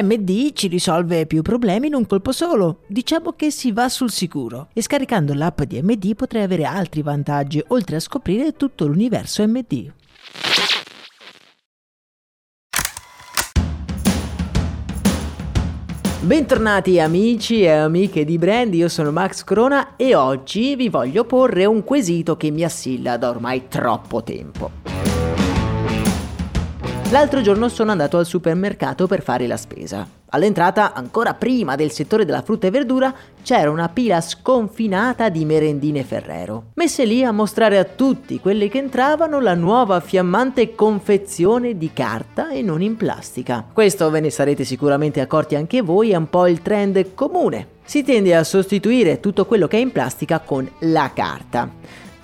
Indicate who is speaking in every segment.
Speaker 1: MD ci risolve più problemi in un colpo solo. Diciamo che si va sul sicuro. E scaricando l'app di MD potrei avere altri vantaggi, oltre a scoprire tutto l'universo MD. Bentornati amici e amiche di Brand, io sono Max Corona e oggi vi voglio porre un quesito che mi assilla da ormai troppo tempo. L'altro giorno sono andato al supermercato per fare la spesa. All'entrata, ancora prima del settore della frutta e verdura, c'era una pila sconfinata di merendine Ferrero, messe lì a mostrare a tutti quelli che entravano la nuova fiammante confezione di carta e non in plastica. Questo ve ne sarete sicuramente accorti anche voi, è un po' il trend comune. Si tende a sostituire tutto quello che è in plastica con la carta.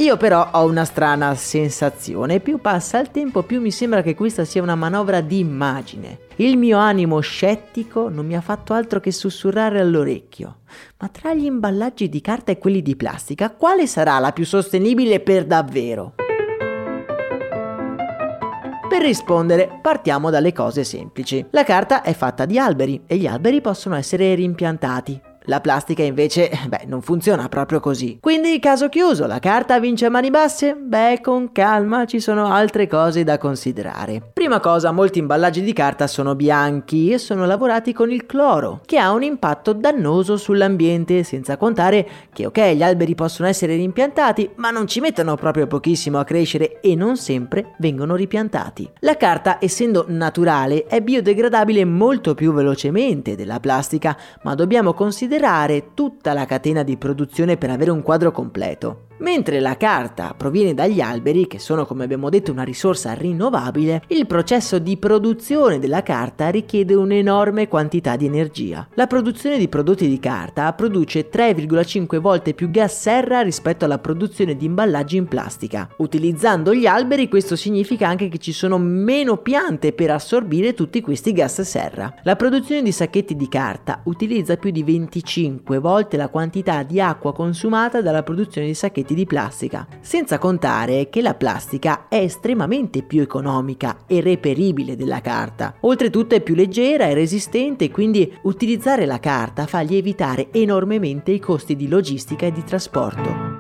Speaker 1: Io però ho una strana sensazione, più passa il tempo più mi sembra che questa sia una manovra di immagine. Il mio animo scettico non mi ha fatto altro che sussurrare all'orecchio. Ma tra gli imballaggi di carta e quelli di plastica, quale sarà la più sostenibile per davvero? Per rispondere partiamo dalle cose semplici. La carta è fatta di alberi e gli alberi possono essere rimpiantati. La plastica invece, beh, non funziona proprio così. Quindi caso chiuso, la carta vince a mani basse? Beh, con calma, ci sono altre cose da considerare. Prima cosa, molti imballaggi di carta sono bianchi e sono lavorati con il cloro, che ha un impatto dannoso sull'ambiente, senza contare che ok, gli alberi possono essere rimpiantati, ma non ci mettono proprio pochissimo a crescere e non sempre vengono ripiantati. La carta, essendo naturale, è biodegradabile molto più velocemente della plastica, ma dobbiamo considerare considerare tutta la catena di produzione per avere un quadro completo. Mentre la carta proviene dagli alberi, che sono come abbiamo detto una risorsa rinnovabile, il processo di produzione della carta richiede un'enorme quantità di energia. La produzione di prodotti di carta produce 3,5 volte più gas serra rispetto alla produzione di imballaggi in plastica. Utilizzando gli alberi questo significa anche che ci sono meno piante per assorbire tutti questi gas serra. La produzione di sacchetti di carta utilizza più di 25 volte la quantità di acqua consumata dalla produzione di sacchetti di plastica, senza contare che la plastica è estremamente più economica e reperibile della carta. Oltretutto è più leggera e resistente, quindi utilizzare la carta fa lievitare enormemente i costi di logistica e di trasporto.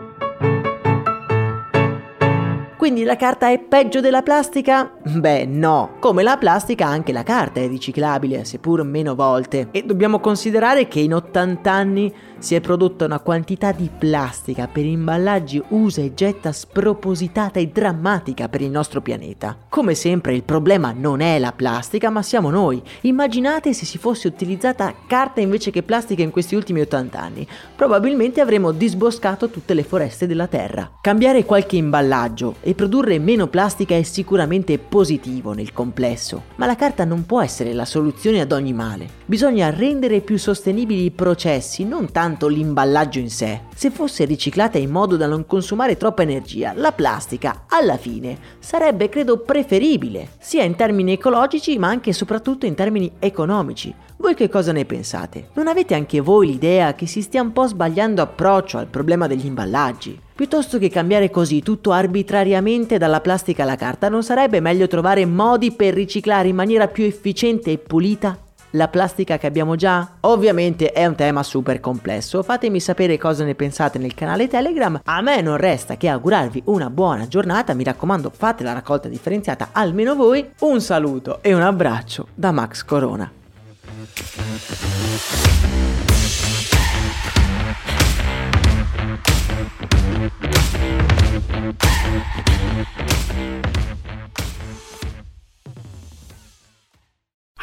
Speaker 1: Quindi la carta è peggio della plastica? Beh no, come la plastica anche la carta è riciclabile, seppur meno volte. E dobbiamo considerare che in 80 anni si è prodotta una quantità di plastica per imballaggi usa e getta spropositata e drammatica per il nostro pianeta. Come sempre il problema non è la plastica ma siamo noi. Immaginate se si fosse utilizzata carta invece che plastica in questi ultimi 80 anni. Probabilmente avremmo disboscato tutte le foreste della Terra. Cambiare qualche imballaggio e produrre meno plastica è sicuramente positivo nel complesso, ma la carta non può essere la soluzione ad ogni male. Bisogna rendere più sostenibili i processi, non tanto l'imballaggio in sé. Se fosse riciclata in modo da non consumare troppa energia, la plastica, alla fine, sarebbe credo preferibile, sia in termini ecologici ma anche e soprattutto in termini economici. Voi che cosa ne pensate? Non avete anche voi l'idea che si stia un po' sbagliando approccio al problema degli imballaggi? Piuttosto che cambiare così tutto arbitrariamente dalla plastica alla carta, non sarebbe meglio trovare modi per riciclare in maniera più efficiente e pulita la plastica che abbiamo già? Ovviamente è un tema super complesso, fatemi sapere cosa ne pensate nel canale Telegram, a me non resta che augurarvi una buona giornata, mi raccomando fate la raccolta differenziata almeno voi, un saluto e un abbraccio da Max Corona.